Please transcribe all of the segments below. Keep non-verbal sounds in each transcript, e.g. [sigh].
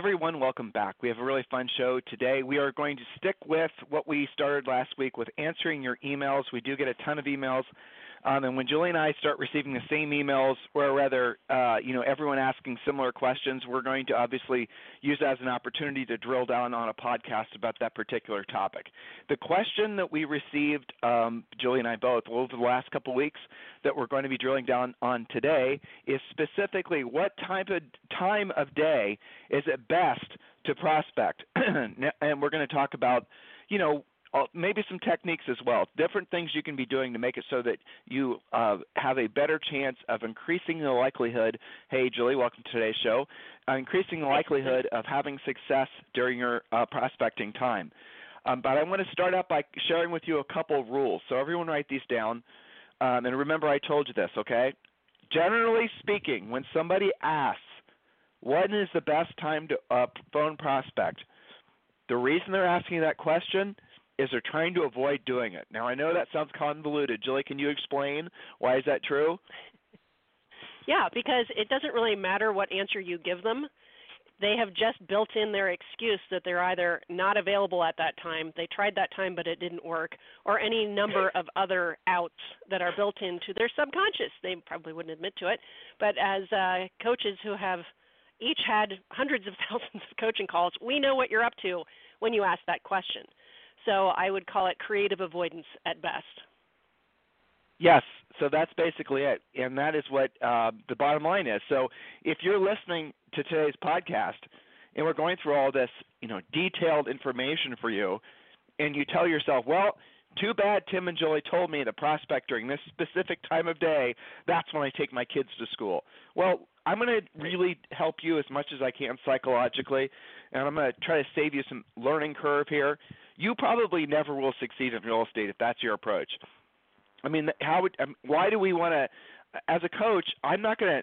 Everyone. Welcome back. We have a really fun show today. We are going to stick with what we started last week with answering your emails. We do get a ton of emails um, and when Julie and I start receiving the same emails, or rather, uh, you know, everyone asking similar questions, we're going to obviously use that as an opportunity to drill down on a podcast about that particular topic. The question that we received, um, Julie and I both, over the last couple weeks, that we're going to be drilling down on today is specifically what type of time of day is it best to prospect, [clears throat] and we're going to talk about you know maybe some techniques as well, different things you can be doing to make it so that you uh, have a better chance of increasing the likelihood. Hey, Julie, welcome to today's show. Uh, increasing the likelihood of having success during your uh, prospecting time. Um, but I want to start out by sharing with you a couple of rules. So everyone, write these down. Um, and remember, I told you this. Okay. Generally speaking, when somebody asks, "When is the best time to uh, phone prospect?" The reason they're asking that question is they're trying to avoid doing it. Now I know that sounds convoluted. Julie, can you explain why is that true? Yeah, because it doesn't really matter what answer you give them. They have just built in their excuse that they're either not available at that time, they tried that time but it didn't work, or any number of other outs that are built into their subconscious. They probably wouldn't admit to it, but as uh, coaches who have each had hundreds of [laughs] thousands of coaching calls, we know what you're up to when you ask that question. So I would call it creative avoidance at best. Yes, so that's basically it, and that is what uh, the bottom line is. So if you're listening to today's podcast, and we're going through all this, you know, detailed information for you, and you tell yourself, well, too bad Tim and Julie told me to prospect during this specific time of day. That's when I take my kids to school. Well, I'm going to really help you as much as I can psychologically, and I'm going to try to save you some learning curve here you probably never will succeed in real estate if that's your approach. I mean, how would um, why do we want to? As a coach, I'm not going to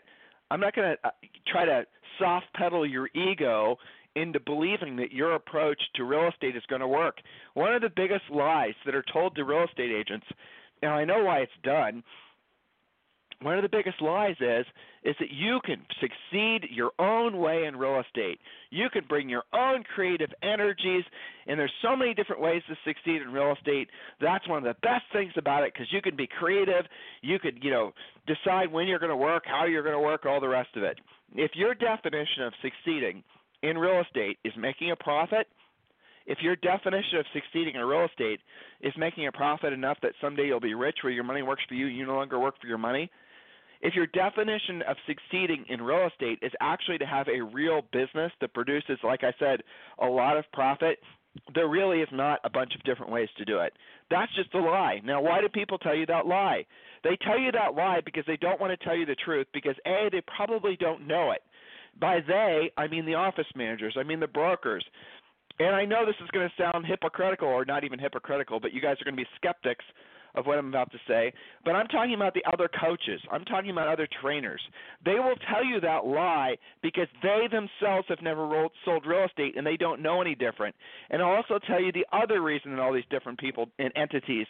I'm not going to uh, try to soft pedal your ego into believing that your approach to real estate is going to work. One of the biggest lies that are told to real estate agents, and I know why it's done, one of the biggest lies is is that you can succeed your own way in real estate. You can bring your own creative energies, and there's so many different ways to succeed in real estate. That's one of the best things about it because you can be creative. You could, you know, decide when you're going to work, how you're going to work, all the rest of it. If your definition of succeeding in real estate is making a profit, if your definition of succeeding in real estate is making a profit enough that someday you'll be rich where your money works for you, you no longer work for your money, if your definition of succeeding in real estate is actually to have a real business that produces, like I said, a lot of profit, there really is not a bunch of different ways to do it. That's just a lie. Now, why do people tell you that lie? They tell you that lie because they don't want to tell you the truth because A, they probably don't know it. By they, I mean the office managers, I mean the brokers. And I know this is going to sound hypocritical or not even hypocritical, but you guys are going to be skeptics of what I'm about to say, but I'm talking about the other coaches. I'm talking about other trainers. They will tell you that lie because they themselves have never rolled, sold real estate and they don't know any different. And I'll also tell you the other reason that all these different people and entities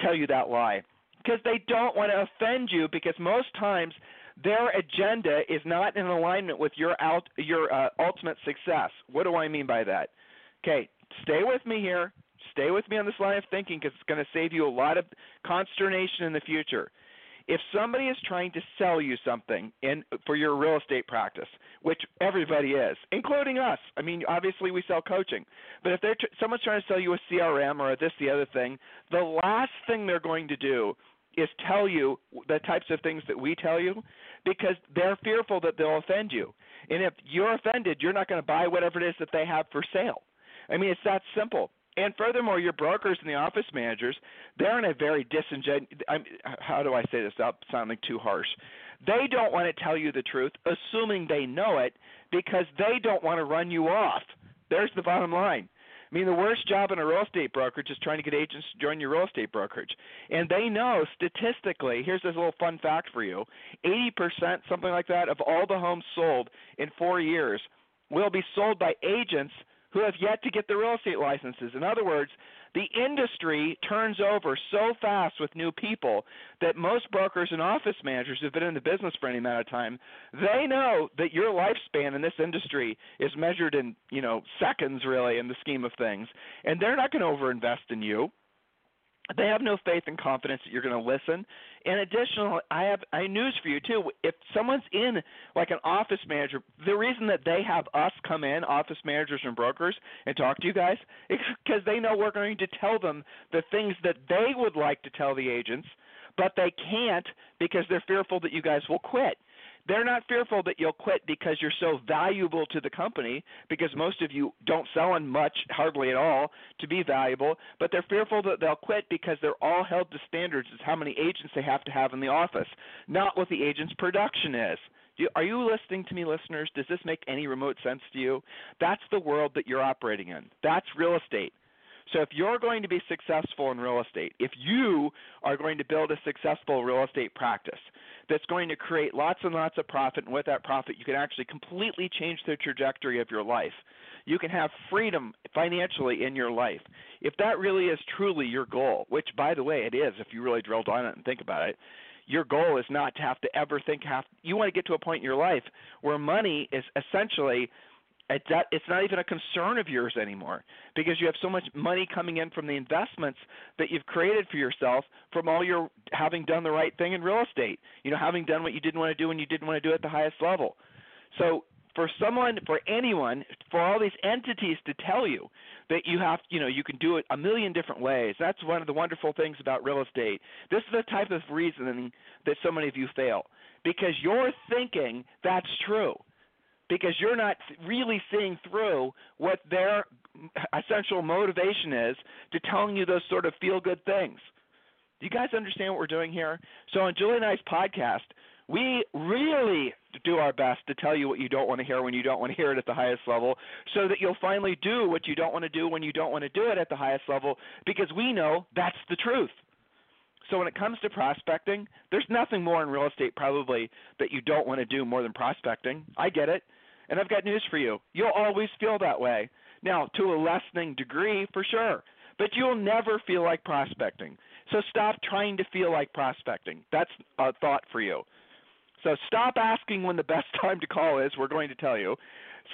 tell you that lie because they don't want to offend you because most times their agenda is not in alignment with your out your uh, ultimate success. What do I mean by that? Okay, stay with me here stay with me on this line of thinking because it's going to save you a lot of consternation in the future. If somebody is trying to sell you something in for your real estate practice, which everybody is, including us. I mean, obviously we sell coaching, but if they're t- someone's trying to sell you a CRM or a this the other thing, the last thing they're going to do is tell you the types of things that we tell you because they're fearful that they'll offend you. And if you're offended, you're not going to buy whatever it is that they have for sale. I mean, it's that simple. And furthermore, your brokers and the office managers, they're in a very disingenuous. How do I say this without sounding too harsh? They don't want to tell you the truth, assuming they know it, because they don't want to run you off. There's the bottom line. I mean, the worst job in a real estate brokerage is trying to get agents to join your real estate brokerage. And they know statistically, here's this little fun fact for you 80%, something like that, of all the homes sold in four years will be sold by agents who have yet to get the real estate licenses. In other words, the industry turns over so fast with new people that most brokers and office managers who've been in the business for any amount of time, they know that your lifespan in this industry is measured in, you know, seconds really in the scheme of things. And they're not going to overinvest in you they have no faith and confidence that you're going to listen. And additionally, I have I news for you too. If someone's in like an office manager, the reason that they have us come in, office managers and brokers, and talk to you guys, is because they know we're going to tell them the things that they would like to tell the agents, but they can't because they're fearful that you guys will quit. They're not fearful that you'll quit because you're so valuable to the company, because most of you don't sell in much, hardly at all, to be valuable, but they're fearful that they'll quit because they're all held to standards as how many agents they have to have in the office, not what the agent's production is. Are you listening to me, listeners? Does this make any remote sense to you? That's the world that you're operating in. That's real estate. So if you're going to be successful in real estate, if you are going to build a successful real estate practice that's going to create lots and lots of profit, and with that profit, you can actually completely change the trajectory of your life. You can have freedom financially in your life. If that really is truly your goal, which by the way it is if you really drill down on it and think about it, your goal is not to have to ever think have you want to get to a point in your life where money is essentially it's not even a concern of yours anymore because you have so much money coming in from the investments that you've created for yourself from all your having done the right thing in real estate. You know, having done what you didn't want to do and you didn't want to do at the highest level. So for someone, for anyone, for all these entities to tell you that you have, you know, you can do it a million different ways. That's one of the wonderful things about real estate. This is the type of reasoning that so many of you fail because you're thinking that's true because you're not really seeing through what their essential motivation is to telling you those sort of feel good things. Do you guys understand what we're doing here? So on Julie and I's podcast, we really do our best to tell you what you don't want to hear when you don't want to hear it at the highest level so that you'll finally do what you don't want to do when you don't want to do it at the highest level because we know that's the truth. So when it comes to prospecting, there's nothing more in real estate probably that you don't want to do more than prospecting. I get it. And I've got news for you. You'll always feel that way. Now, to a lessening degree, for sure. But you'll never feel like prospecting. So stop trying to feel like prospecting. That's a thought for you. So stop asking when the best [laughs] time to call is. We're going to tell you.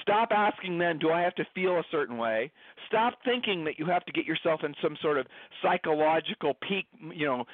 Stop asking then, do I have to feel a certain way? Stop thinking that you have to get yourself in some sort of psychological peak, you know,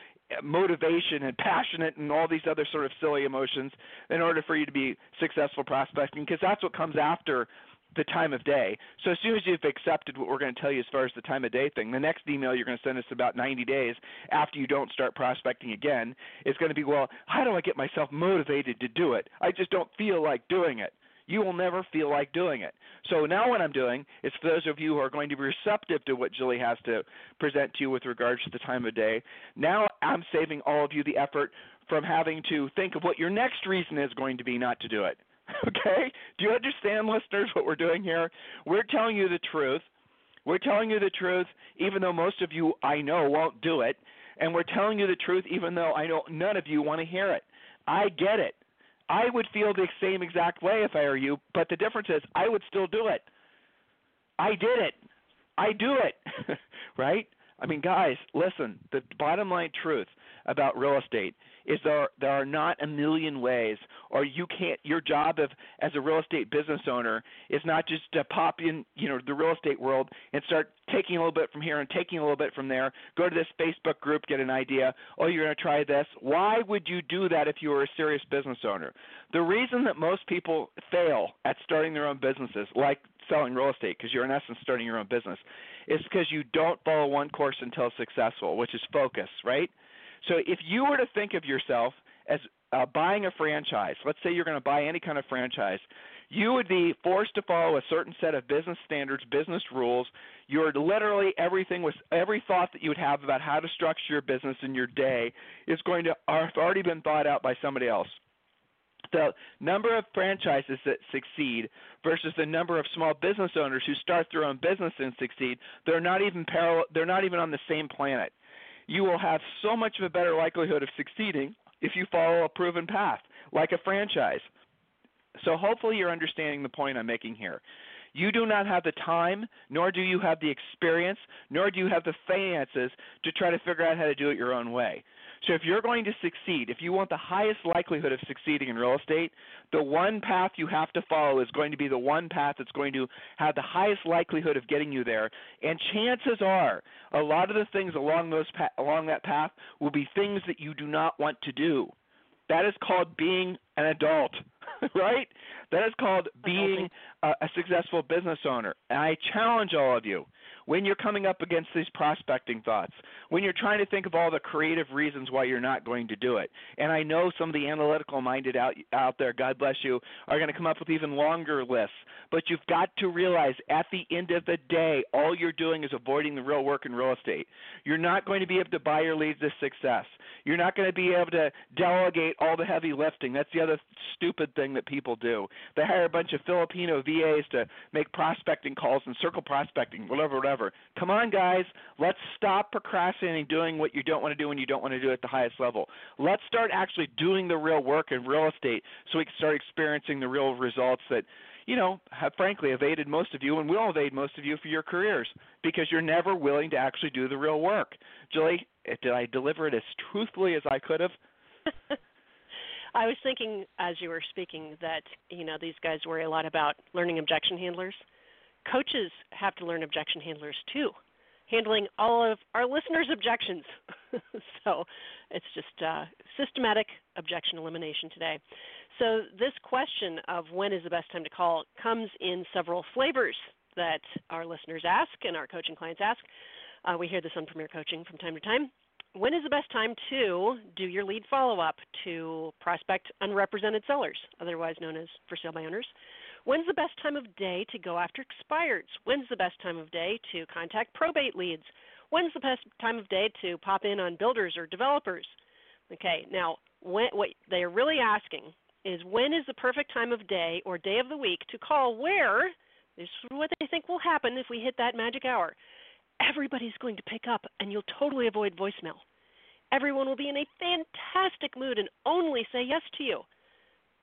motivation and passionate and all these other sort of silly emotions in order for you to be successful prospecting because that's what comes after the time of day. So as soon as you've accepted what we're going to tell you as far as the time of day thing, the next email you're going to send us about 90 days after you don't start prospecting again is going to be, well, how do I get myself motivated to do it? I just don't feel like doing it you will never feel like doing it. So now what I'm doing is for those of you who are going to be receptive to what Julie has to present to you with regards to the time of day, now I'm saving all of you the effort from having to think of what your next reason is going to be not to do it. [laughs] Okay? Do you understand, listeners, what we're doing here? We're telling you the truth. We're telling you the truth, even though most of you I know won't do it. And we're telling you the truth, even though I know none of you want to hear it. I get it. I would feel the same exact way if I were you, but the difference is I would still do it. I did it. I do it. [laughs] right? I mean, guys, listen, the bottom line truth about real estate is there there are not a million ways or you can't your job of as a real estate business owner is not just to pop in you know the real estate world and start taking a little bit from here and taking a little bit from there. Go to this facebook group get an idea. Oh you're going to try this. Why would you do that if you were a serious business owner? The reason that most people fail at starting their own businesses like selling real estate because you're in essence starting your own business is because you don't follow one course until successful which is focus right so if you were to think of yourself as uh, buying a franchise, let's say you're going to buy any kind of franchise, you would be forced to follow a certain set of business standards, business rules. You're literally everything was every thought that you would have about how to structure your business in your day is going to have already been thought out by somebody else. the number of franchises that succeed versus the number of small business owners who start their own business and succeed, they're not even parallel, they're not even on the same planet. You will have so much of a better likelihood of succeeding if you follow a proven path, like a franchise. So hopefully you're understanding the point I'm making here. You do not have the time, nor do you have the experience, nor do you have the finances to try to figure out how to do it your own way. So if you're going to succeed, if you want the highest likelihood of succeeding in real estate, the one path you have to follow is going to be the one path that's going to have the highest likelihood of getting you there. And chances are, a lot of the things along those along that path will be things that you do not want to do. That is called being an adult, [laughs] right? That is called being a, a successful business owner. And I challenge all of you when you're coming up against these prospecting thoughts, when you're trying to think of all the creative reasons why you're not going to do it. And I know some of the analytical minded out out there, God bless you, are going to come up with even longer lists. But you've got to realize at the end of the day, all you're doing is avoiding the real work in real estate. You're not going to be able to buy your leads to success. You're not going to be able to delegate all the heavy lifting. That's the other stupid thing that people do. They hire a bunch of Filipino VAs to make prospecting calls and circle prospecting, whatever, whatever Come on, guys. Let's stop procrastinating doing what you don't want to do when you don't want to do it at the highest level. Let's start actually doing the real work in real estate so we can start experiencing the real results that you know, have frankly evaded most of you and will evade most of you for your careers because you're never willing to actually do the real work. Julie, eh, did I deliver it as truthfully as I could have? [laughs] I was thinking as you were speaking that, you know, these guys worry a lot about learning objection handlers coaches have to learn objection handlers too, handling all of our listeners' objections. [laughs] so it's just uh, systematic objection elimination today. So this question of when is the best time to call comes in several flavors that our listeners ask and our coaching clients ask. Uh, we hear this on Premier Coaching from time to time. When is the best time to do your lead follow up to prospect unrepresented sellers, otherwise known as for sale by owners? When's the best time of day to go after expireds? When's the best time of day to contact probate leads? When's the best time of day to pop in on builders or developers? Okay, now when, what they are really asking is when is the perfect time of day or day of the week to call where this is what they think will happen if we hit that magic hour. Everybody's going to pick up and you'll totally avoid voicemail. Everyone will be in a fantastic mood and only say yes to you.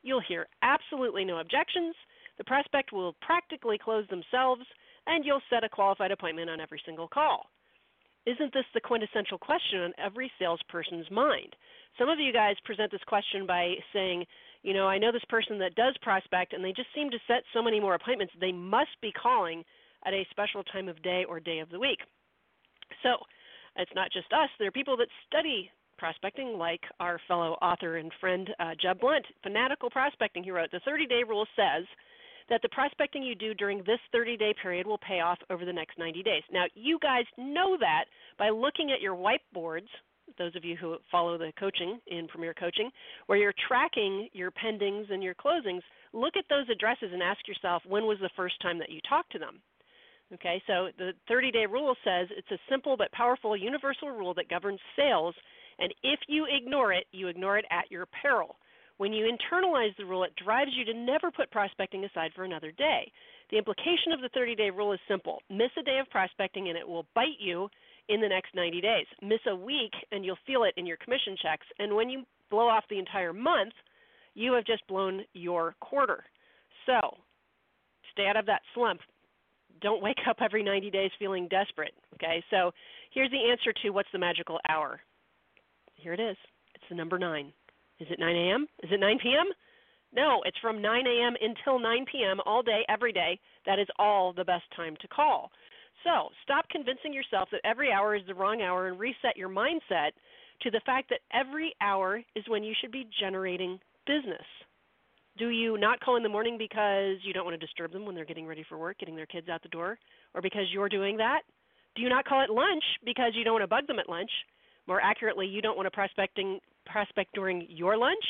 You'll hear absolutely no objections the prospect will practically close themselves, and you'll set a qualified appointment on every single call. Isn't this the quintessential question on every salesperson's mind? Some of you guys present this question by saying, you know, I know this person that does prospect and they just seem to set so many more appointments, they must be calling at a special time of day or day of the week. So, it's not just us, there are people that study prospecting, like our fellow author and friend uh, Jeb Blount, Fanatical Prospecting, he wrote, the 30 day rule says that the prospecting you do during this 30 day period will pay off over the next 90 days. Now, you guys know that by looking at your whiteboards, those of you who follow the coaching in Premier Coaching, where you're tracking your pendings and your closings, look at those addresses and ask yourself when was the first time that you talked to them. Okay, so the 30 day rule says it's a simple but powerful universal rule that governs sales, and if you ignore it, you ignore it at your peril. When you internalize the rule, it drives you to never put prospecting aside for another day. The implication of the 30 day rule is simple miss a day of prospecting and it will bite you in the next 90 days. Miss a week and you'll feel it in your commission checks. And when you blow off the entire month, you have just blown your quarter. So stay out of that slump. Don't wake up every 90 days feeling desperate. Okay, so here's the answer to what's the magical hour. Here it is. It's the number nine. Is it 9 a.m.? Is it 9 p.m.? No, it's from 9 a.m. until 9 p.m. all day, every day. That is all the best time to call. So stop convincing yourself that every hour is the wrong hour and reset your mindset to the fact that every hour is when you should be generating business. Do you not call in the morning because you don't want to disturb them when they're getting ready for work, getting their kids out the door, or because you're doing that? Do you not call at lunch because you don't want to bug them at lunch? More accurately, you don't want to prospecting prospect during your lunch.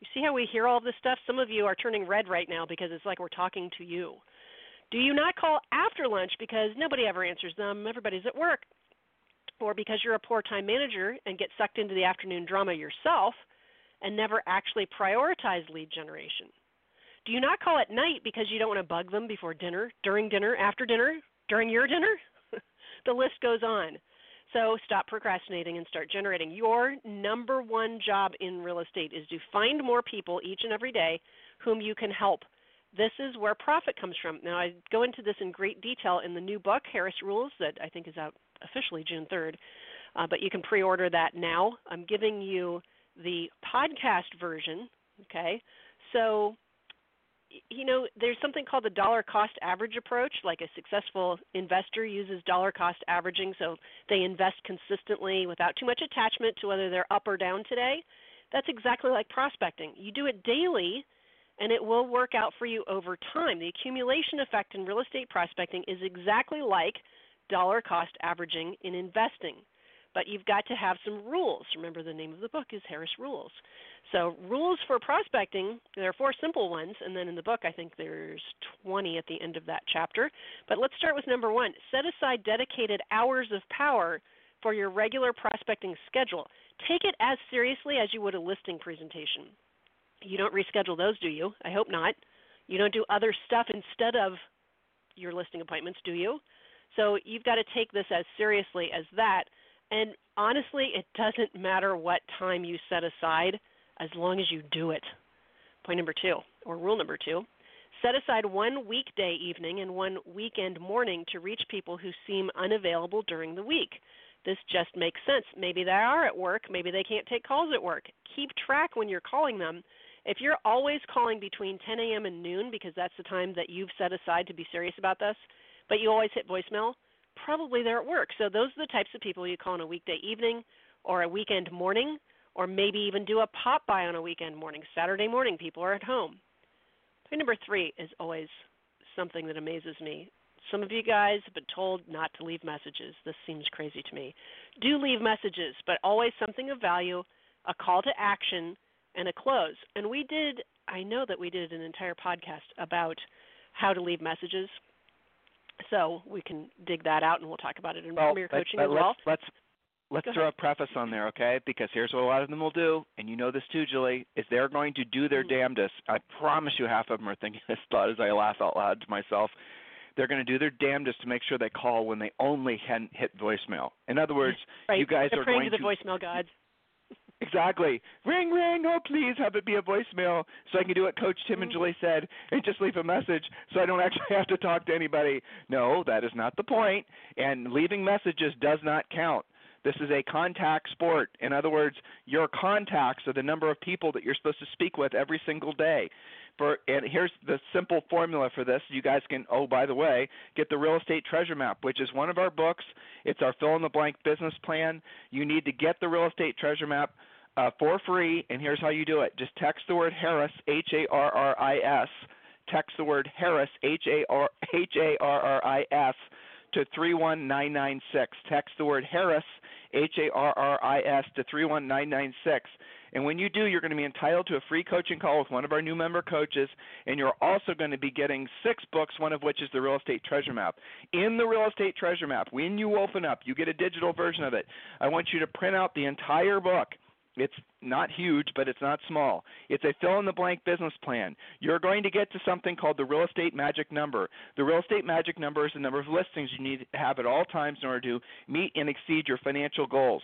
You see how we hear all this stuff? Some of you are turning red right now because it's like we're talking to you. Do you not call after lunch because nobody ever answers them, everybody's at work? Or because you're a poor time manager and get sucked into the afternoon drama yourself and never actually prioritize lead generation? Do you not call at night because you don't want to bug them before dinner, during dinner, after dinner, during your dinner? [laughs] the list goes on. So stop procrastinating and start generating. Your number one job in real estate is to find more people each and every day whom you can help. This is where profit comes from. Now, I go into this in great detail in the new book, Harris Rules, that I think is out officially June 3rd, uh, but you can pre order that now. I'm giving you the podcast version, okay? So you know, there's something called the dollar cost average approach. Like a successful investor uses dollar cost averaging, so they invest consistently without too much attachment to whether they're up or down today. That's exactly like prospecting. You do it daily, and it will work out for you over time. The accumulation effect in real estate prospecting is exactly like dollar cost averaging in investing. But you've got to have some rules. Remember, the name of the book is Harris Rules. So, rules for prospecting, there are four simple ones, and then in the book, I think there's 20 at the end of that chapter. But let's start with number one set aside dedicated hours of power for your regular prospecting schedule. Take it as seriously as you would a listing presentation. You don't reschedule those, do you? I hope not. You don't do other stuff instead of your listing appointments, do you? So, you've got to take this as seriously as that. And honestly, it doesn't matter what time you set aside as long as you do it. Point number two, or rule number two set aside one weekday evening and one weekend morning to reach people who seem unavailable during the week. This just makes sense. Maybe they are at work, maybe they can't take calls at work. Keep track when you're calling them. If you're always calling between 10 a.m. and noon because that's the time that you've set aside to be serious about this, but you always hit voicemail, probably they're at work. So those are the types of people you call on a weekday evening or a weekend morning or maybe even do a pop by on a weekend morning. Saturday morning, people are at home. Point number three is always something that amazes me. Some of you guys have been told not to leave messages. This seems crazy to me. Do leave messages, but always something of value, a call to action, and a close. And we did, I know that we did an entire podcast about how to leave messages. So we can dig that out and we'll talk about it in well, Premier Coaching as well. Let's, let's let's throw a preface on there, okay? Because here's what a lot of them will do, and you know this too, Julie, is they're going to do their damnedest. I promise you half of them are thinking this thought as I laugh out loud to myself. They're going to do their damnedest to make sure they call when they only hit voicemail. In other words, right. you guys they're are praying going to the voicemail gods. Exactly. Ring, ring. Oh, please have it be a voicemail so I can do what Coach Tim and mm-hmm. Julie said and just leave a message so I don't actually [laughs] have to talk to anybody. No, that is not the point. And leaving messages does not count. This is a contact sport. In other words, your contacts are the number of people that you're supposed to speak with every single day. For and here's the simple formula for this. You guys can oh by the way, get the real estate treasure map, which is one of our books. It's our fill in the blank business plan. You need to get the real estate treasure map uh, for free, and here's how you do it. Just text the word Harris, H A R R I S. Text the word Harris, H A R R I S to 31996. Text the word Harris, H A R R I S, to 31996. And when you do, you're going to be entitled to a free coaching call with one of our new member coaches, and you're also going to be getting six books, one of which is the Real Estate Treasure Map. In the Real Estate Treasure Map, when you open up, you get a digital version of it. I want you to print out the entire book it's not huge, but it's not small. It's a fill in the blank business plan. You're going to get to something called the real estate magic number. The real estate magic number is the number of listings you need to have at all times in order to meet and exceed your financial goals.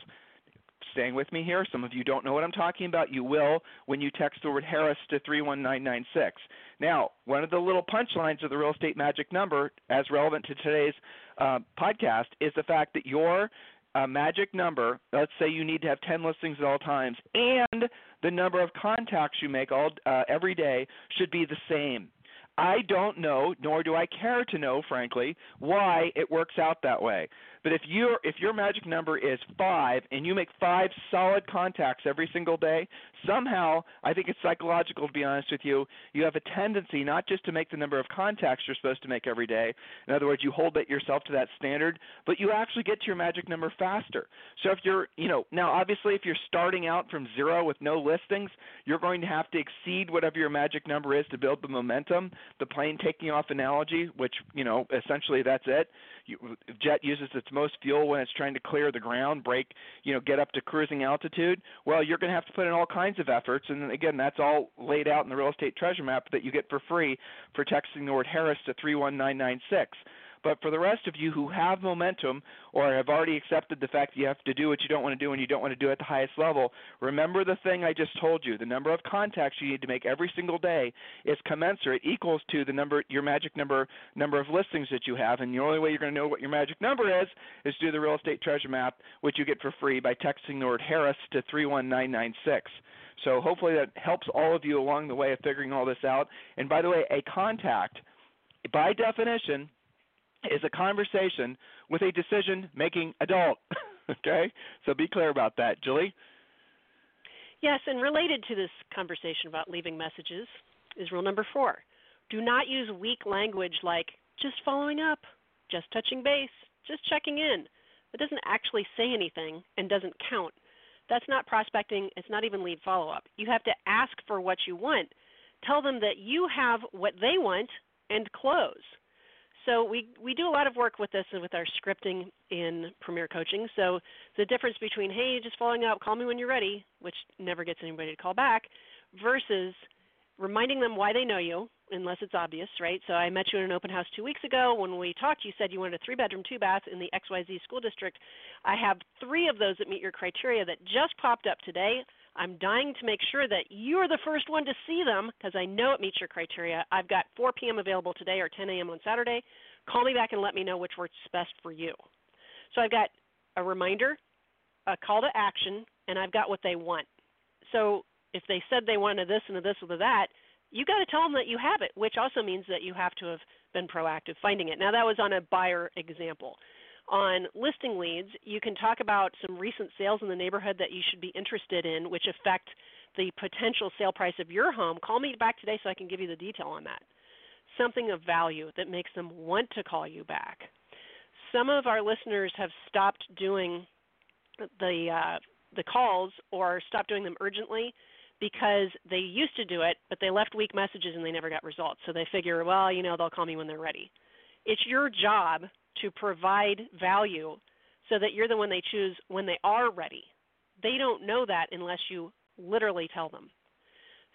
Staying with me here, some of you don't know what I'm talking about. You will when you text the word Harris to 31996. Now, one of the little punchlines of the real estate magic number, as relevant to today's uh, podcast, is the fact that your a magic number. Let's say you need to have 10 listings at all times, and the number of contacts you make all uh, every day should be the same. I don't know, nor do I care to know, frankly, why it works out that way. But if your if your magic number is five and you make five solid contacts every single day, somehow I think it's psychological to be honest with you. You have a tendency not just to make the number of contacts you're supposed to make every day. In other words, you hold it yourself to that standard, but you actually get to your magic number faster. So if you're you know now obviously if you're starting out from zero with no listings, you're going to have to exceed whatever your magic number is to build the momentum. The plane taking off analogy, which you know essentially that's it. Jet uses its most fuel when it's trying to clear the ground, break, you know, get up to cruising altitude. Well, you're going to have to put in all kinds kinds of efforts, and again, that's all laid out in the real estate treasure map that you get for free for texting the word Harris to 31996. But for the rest of you who have momentum or have already accepted the fact that you have to do what you don't want to do and you don't want to do it at the highest level, remember the thing I just told you. The number of contacts you need to make every single day is commensurate equals to the number your magic number number of listings that you have and the only way you're going to know what your magic number is is do the real estate treasure map which you get for free by texting the word Harris to 31996. So hopefully that helps all of you along the way of figuring all this out. And by the way, a contact by definition is a conversation with a decision making adult. [laughs] okay? So be clear about that. Julie? Yes, and related to this conversation about leaving messages is rule number four do not use weak language like just following up, just touching base, just checking in. That doesn't actually say anything and doesn't count. That's not prospecting, it's not even lead follow up. You have to ask for what you want. Tell them that you have what they want and close. So we we do a lot of work with this and with our scripting in Premier Coaching. So the difference between hey, just following up, call me when you're ready, which never gets anybody to call back, versus reminding them why they know you, unless it's obvious, right? So I met you in an open house two weeks ago. When we talked, you said you wanted a three bedroom, two bath in the XYZ school district. I have three of those that meet your criteria that just popped up today. I'm dying to make sure that you're the first one to see them because I know it meets your criteria. I've got 4 p.m. available today or 10 a.m. on Saturday. Call me back and let me know which works best for you. So I've got a reminder, a call to action, and I've got what they want. So if they said they wanted this and this or that, you got to tell them that you have it, which also means that you have to have been proactive finding it. Now that was on a buyer example on listing leads, you can talk about some recent sales in the neighborhood that you should be interested in, which affect the potential sale price of your home. Call me back today so I can give you the detail on that. Something of value that makes them want to call you back. Some of our listeners have stopped doing the uh, the calls or stopped doing them urgently because they used to do it, but they left weak messages and they never got results. So they figure, well, you know, they'll call me when they're ready. It's your job to provide value so that you're the one they choose when they are ready. They don't know that unless you literally tell them.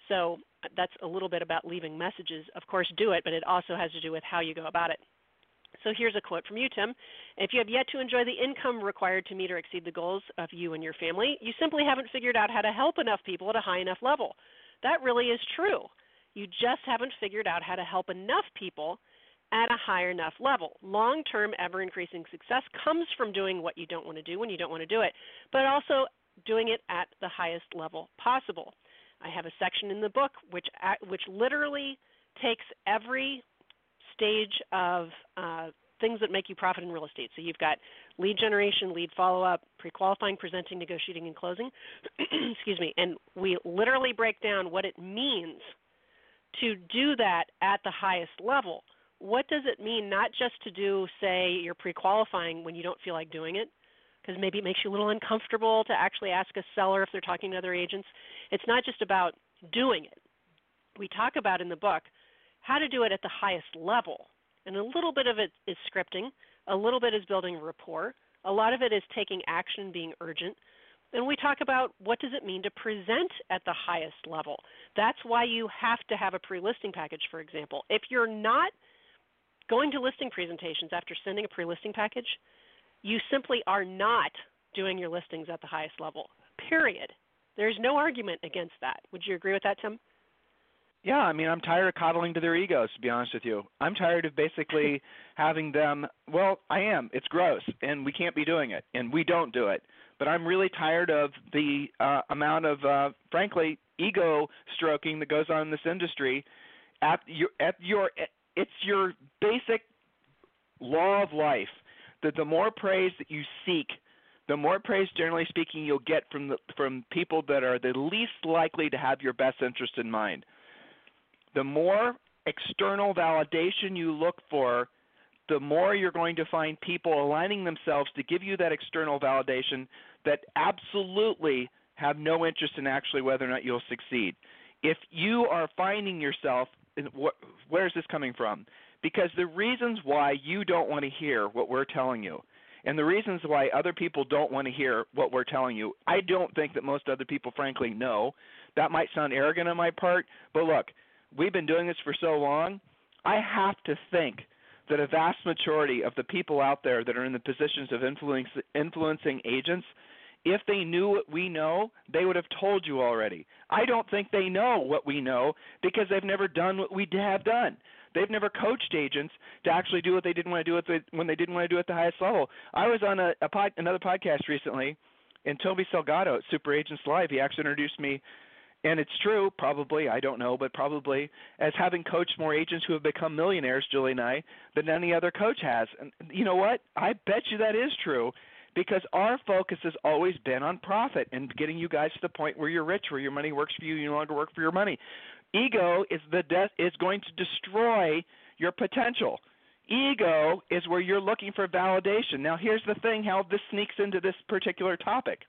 So that's a little bit about leaving messages. Of course, do it, but it also has to do with how you go about it. So here's a quote from you, Tim. If you have yet to enjoy the income required to meet or exceed the goals of you and your family, you simply haven't figured out how to help enough people at a high enough level. That really is true. You just haven't figured out how to help enough people at a high enough level. Long term, ever increasing success comes from doing what you don't want to do when you don't want to do it, but also doing it at the highest level possible. I have a section in the book which which literally takes every stage of uh, things that make you profit in real estate. So you've got lead generation, lead follow up, pre qualifying, presenting, negotiating, and closing. [clears throat] Excuse me. And we literally break down what it means to do that at the highest level what does it mean not just to do say you're pre-qualifying when you don't feel like doing it? Because maybe it makes you a little uncomfortable to actually ask a seller if they're talking to other agents. It's not just about doing it. We talk about in the book how to do it at the highest level. And a little bit of it is scripting a little bit is building rapport a lot of it is taking action being urgent. And we talk about what does it mean to present at the highest level. That's why you have to have a pre-listing package for example. If you're not going to listing presentations after sending a pre listing package, you simply are not doing your listings at the highest level, period. There's no argument against that. Would you agree with that, Tim? Yeah, I mean, I'm tired of coddling to their egos, to be honest with you. I'm tired of basically [laughs] having them, well, I am. It's gross, and we can't be doing it, and we don't do it. But I'm really tired of the uh, amount of, uh, frankly, ego stroking that goes on in this industry at your, at your it's your basic law of life that the more praise that you seek, the more praise, generally speaking, you'll get from the, from people that are the least likely to have your best interest in mind. The more external validation you look for, the more you're going to find people aligning themselves to give you that external validation that absolutely have no interest in actually whether or not you'll succeed. If you are finding yourself wh- where is this coming from? Because the reasons why you don't want to hear what we're telling you, and the reasons why other people don't want to hear what we're telling you, I don't think that most other people, frankly, know That might sound arrogant on my part, but look, we've been doing this for so long. I have to think that a vast majority of the people out there that are in the positions of influence, influencing agents, if they knew what we know, they would have told you already. I don't think they know what we know because they've never done what we have done. They've never coached agents to actually do what they didn't want to do the, when they didn't want to do at the highest level. I was on a, a pod, another podcast recently, and Toby Salgado at Super Agents Live, he actually introduced me and it's true, probably, I don't know, but probably, as having coached more agents who have become millionaires, Julie and I, than any other coach has. And you know what? I bet you that is true because our focus has always been on profit and getting you guys to the point where you're rich, where your money works for you, you no longer work for your money. Ego is the de- is going to destroy your potential. Ego is where you're looking for validation. Now, here's the thing how this sneaks into this particular topic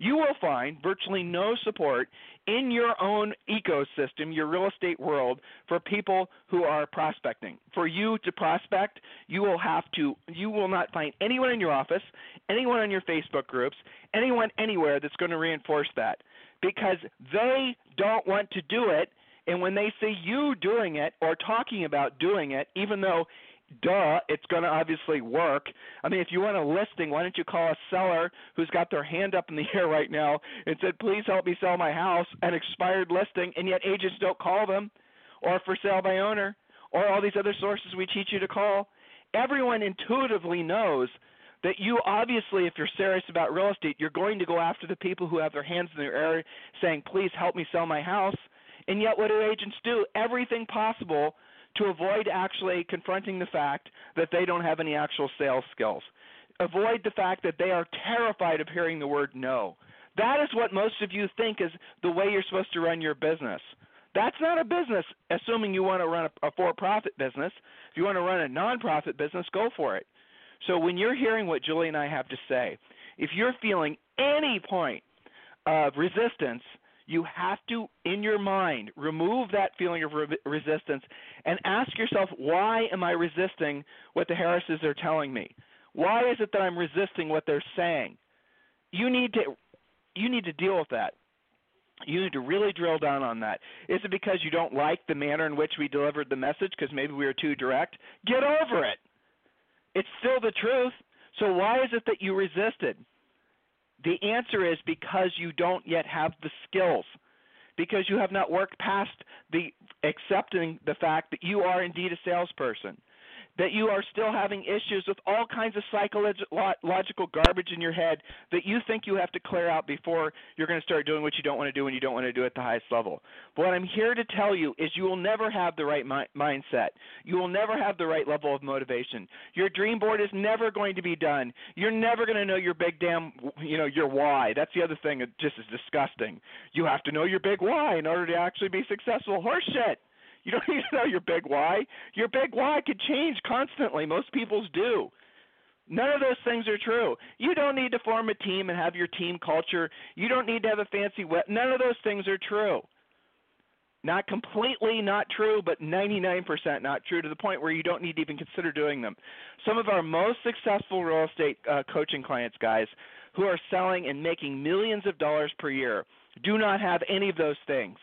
you will find virtually no support in your own ecosystem, your real estate world, for people who are prospecting. For you to prospect, you will have to, you will not find anyone in your office, anyone in your Facebook groups, anyone anywhere that's going to reinforce that because they don't want to do it. And when they see you doing it or talking about doing it, even though duh, it's going to obviously work. I mean, if you want a listing, why don't you call a seller who's got their hand up in the [laughs] air right now and said, please help me sell my house, an expired listing, and yet agents don't call them, or for sale by owner, or all these other sources we teach you to call. Everyone intuitively knows that you obviously, if you're serious about real estate, you're going to go after the people who have their hands in the air saying, please help me sell my house. And yet, what do agents do? Everything possible to avoid actually confronting the fact that they don't have any actual sales skills. Avoid the fact that they are terrified of hearing the word no. That is what most of you think is the way you're supposed to run your business. That's not a business, assuming you want to run a, a for profit business. If you want to run a nonprofit business, go for it. So when you're hearing what Julie and I have to say, if you're feeling any point of resistance, you have to, in your mind, remove that feeling of re- resistance and ask yourself, why am I resisting what the Harrises are telling me? Why is it that I'm resisting what they're saying? You need to, you need to deal with that. You need to really drill down on that. Is it because you don't like the manner in which we delivered the message because maybe we were too direct? Get over it. It's still the truth. So why is it that you resisted? The answer is because you don't yet have the skills, because you have not worked past the accepting the fact that you are indeed a salesperson that you are still having issues with all kinds of psychological garbage in your head that you think you have to clear out before you're going to start doing what you don't want to do and you don't want to do at the highest level. But what I'm here to tell you is you will never have the right mi- mindset. You will never have the right level of motivation. Your dream board is never going to be done. You're never going to know your big damn, you know, your why. That's the other thing that just is disgusting. You have to know your big why in order to actually be successful. Horseshit. [laughs] You don't need to know your big why. Your big why could change constantly. Most people's do. None of those things are true. You don't need to form a team and have your team culture. You don't need to have a fancy web. None of those things are true. Not completely not true, but 99% not true to the point where you don't need to even consider doing them. Some of our most successful real estate uh, coaching clients, guys, who are selling and making millions of dollars per year, do not have any of those things.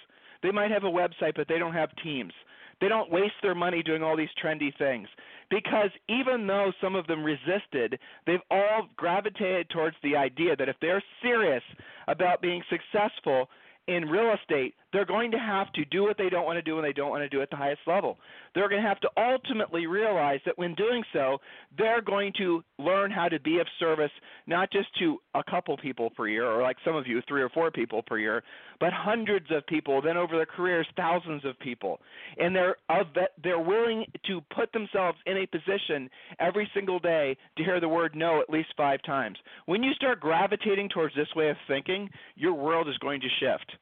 They might have a website, but they don't have teams. They don't waste their money doing all these trendy things because even though some of them resisted, they've all gravitated towards the idea that if they're serious about being successful, in real estate, they're going to have to do what they don't want to do and they don't want to do at the highest level. They're going to have to ultimately realize that when doing so, they're going to learn how to be of service not just to a couple people per year, or like some of you, three or four people per year, but hundreds of people. Then over their careers, thousands of people, and they're of that, they're willing to put themselves in a position every single day to hear the word no at least five times. When you start gravitating towards this way of thinking, your world is going to shift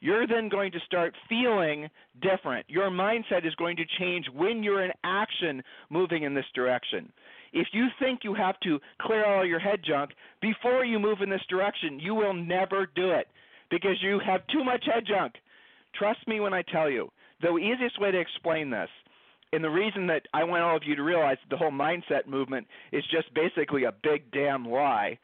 you're then going to start feeling different. Your mindset is going to change when you're in action moving in this direction. If you think you have to clear all your head junk before you move in this direction, you will never do it because you have too much head junk. Trust me when I tell you. The easiest way to explain this, and the reason that I want all of you to realize the whole mindset movement is just basically a big damn lie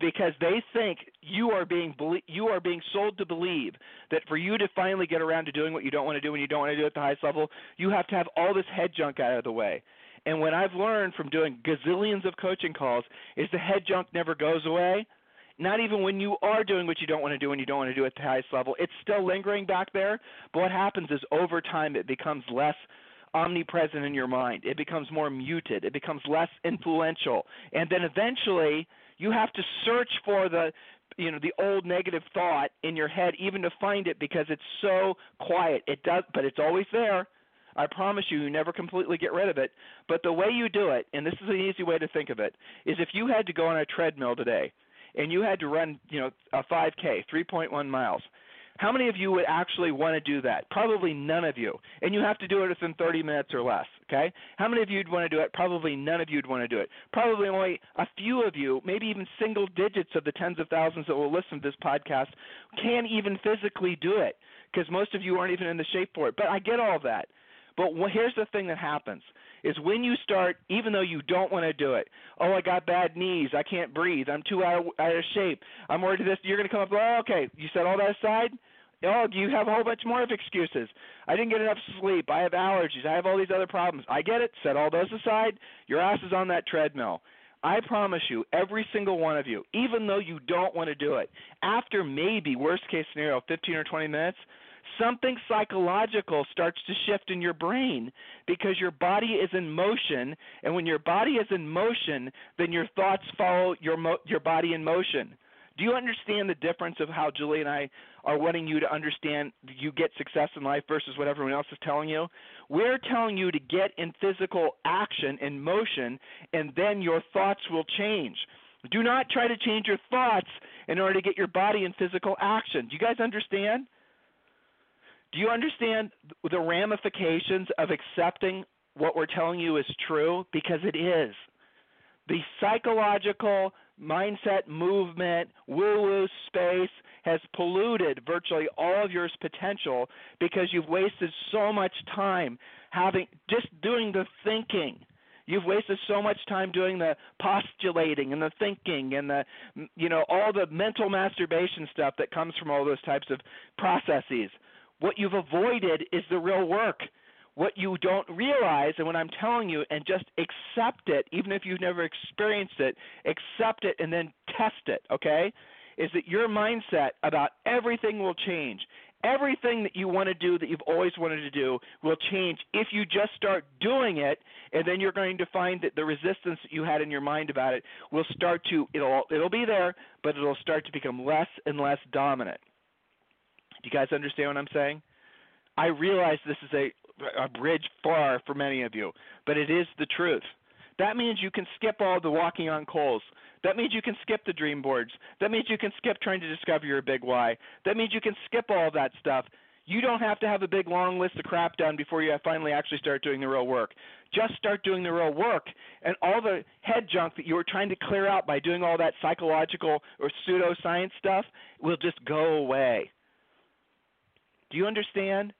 because they think you are being you are being sold to believe that for you to finally get around to doing what you don't want to do when you don't want to do at the highest level, you have to have all this head junk out of the way. And what I've learned from doing gazillions of coaching calls is the head junk never goes away. Not even when you are doing what you don't want to do and you don't want to do at the highest level. It's still lingering back there. But what happens is over time it becomes less omnipresent in your mind. It becomes more muted. It becomes less influential. And then eventually you have to search for the you know the old negative thought in your head even to find it because it's so quiet. It does but it's always there. I promise you, you never completely get rid of it. But the way you do it, and this is an easy way to think of it, is if you had to go on a treadmill today and you had to run, you know, a 5K, 3.1 miles. How many of you would actually want to do that? Probably none of you. And you have to do it within 30 minutes or less, okay? How many of you would want to do it? Probably none of you would want to do it. Probably only a few of you, maybe even single digits of the tens of thousands that will listen to this podcast, can even physically do it because most of you aren't even in the shape for it. But I get all that. But here's the thing that happens is when you start, even though you don't want to do it. Oh, I got bad knees. I can't breathe. I'm too out of, out of shape. I'm worried this. You're going to come up. Oh, okay. You set all that aside. Oh, you have a whole bunch more of excuses. I didn't get enough sleep. I have allergies. I have all these other problems. I get it. Set all those aside. Your ass is on that treadmill. I promise you, every single one of you, even though you don't want to do it, after maybe worst case scenario, 15 or 20 minutes, something psychological starts to shift in your brain because your body is in motion and when your body is in motion then your thoughts follow your mo- your body in motion do you understand the difference of how Julie and I are wanting you to understand you get success in life versus what everyone else is telling you? We're telling you to get in physical action and motion and then your thoughts will change. Do not try to change your thoughts in order to get your body in physical action. Do you guys understand? Do you understand the ramifications of accepting what we're telling you is true? Because it is. The psychological mindset, movement, woo woo space has polluted virtually all of your potential because you've wasted so much time having just doing the thinking. You've wasted so much time doing the postulating and the thinking and the you know all the mental masturbation stuff that comes from all those types of processes. What you've avoided is the real work. What you don't realize, and what I'm telling you, and just accept it, even if you've never experienced it, accept it and then test it, okay? Is that your mindset about everything will change. Everything that you want to do that you've always wanted to do will change if you just start doing it, and then you're going to find that the resistance that you had in your mind about it will start to it'll it'll be there, but it'll start to become less and less dominant. Do you guys understand what I'm saying? I realize this is a a bridge far for many of you, but it is the truth. That means you can skip all the walking on coals. That means you can skip the dream boards. That means you can skip trying to discover your big why. That means you can skip all that stuff. You don't have to have a big long list of crap done before you finally actually start doing the real work. Just start doing the real work, and all the head junk that you were trying to clear out by doing all that psychological or pseudoscience stuff will just go away. Do you understand?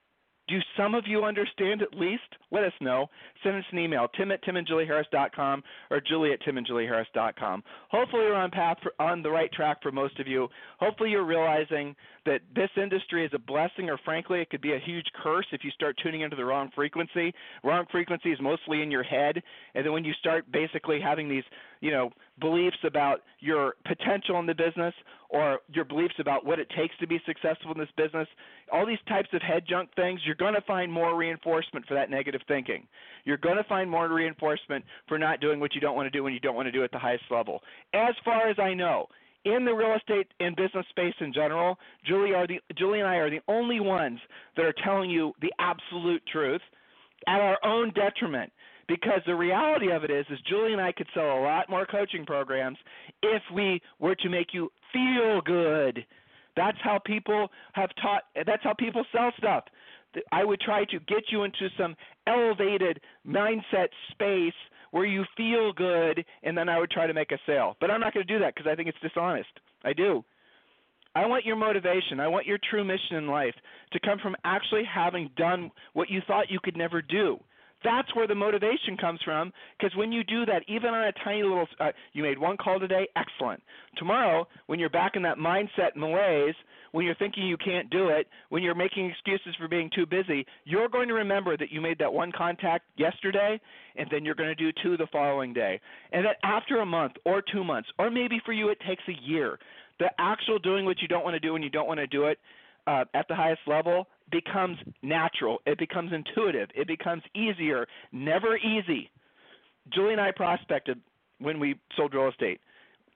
Do some of you understand at least? Let us know. Send us an email, tim at timandjulieharris.com or julie at timandjulieharris.com. Hopefully you're on path for, on the right track for most of you. Hopefully you're realizing that this industry is a blessing or frankly it could be a huge curse if you start tuning into the wrong frequency. Wrong frequency is mostly in your head and then when you start basically having these, you know, beliefs about your potential in the business or your beliefs about what it takes to be successful in this business, all these types of head junk things, you're going to find more reinforcement for that negative thinking. You're going to find more reinforcement for not doing what you don't want to do when you don't want to do at the highest level. As far as I know, in the real estate and business space in general, Julie, are the, Julie and I are the only ones that are telling you the absolute truth at our own detriment because the reality of it is is Julie and I could sell a lot more coaching programs if we were to make you feel good. That's how people have taught that's how people sell stuff. I would try to get you into some elevated mindset space where you feel good and then I would try to make a sale. But I'm not going to do that because I think it's dishonest. I do. I want your motivation. I want your true mission in life to come from actually having done what you thought you could never do. That's where the motivation comes from. Because when you do that, even on a tiny little, uh, you made one call today, excellent. Tomorrow, when you're back in that mindset malaise, when you're thinking you can't do it, when you're making excuses for being too busy, you're going to remember that you made that one contact yesterday, and then you're going to do two the following day. And that after a month or two months, or maybe for you it takes a year, the actual doing what you don't want to do when you don't want to do it uh, at the highest level becomes natural. It becomes intuitive. It becomes easier. Never easy. Julie and I prospected when we sold real estate.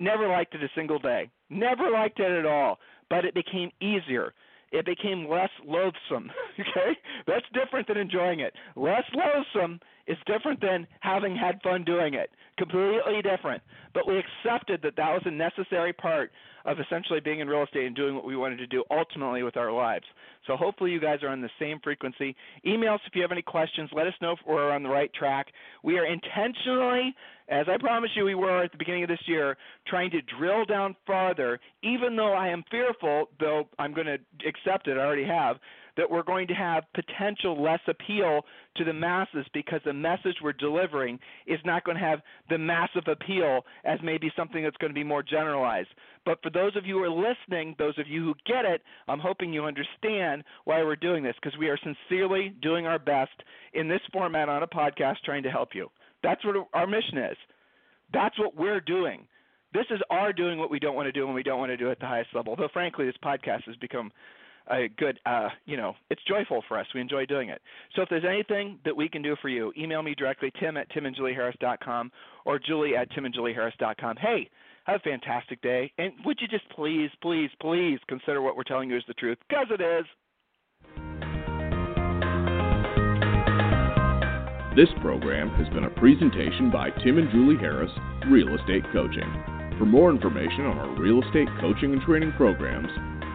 Never liked it a single day. Never liked it at all. But it became easier. It became less loathsome. [laughs] Okay? That's different than enjoying it. Less loathsome is different than having had fun doing it. Completely different. But we accepted that that was a necessary part of essentially being in real estate and doing what we wanted to do ultimately with our lives. So hopefully you guys are on the same frequency. Email us if you have any questions. Let us know if we're on the right track. We are intentionally, as I promised you we were at the beginning of this year, trying to drill down farther, even though I am fearful, though I'm going to accept it, I already have, that we're going to have potential less appeal to the masses because the message we're delivering is not going to have the massive appeal as maybe something that's going to be more generalized. But for those of you who are listening, those of you who get it, I'm hoping you understand why we're doing this because we are sincerely doing our best in this format on a podcast trying to help you. That's what our mission is. That's what we're doing. This is our doing what we don't want to do when we don't want to do at the highest level. Though, frankly, this podcast has become a good, uh, you know, it's joyful for us. We enjoy doing it. So if there's anything that we can do for you, email me directly, tim at timandjulieharris.com or julie at timandjulieharris.com. Hey, have a fantastic day. And would you just please, please, please consider what we're telling you is the truth? Because it is. This program has been a presentation by Tim and Julie Harris, Real Estate Coaching. For more information on our real estate coaching and training programs,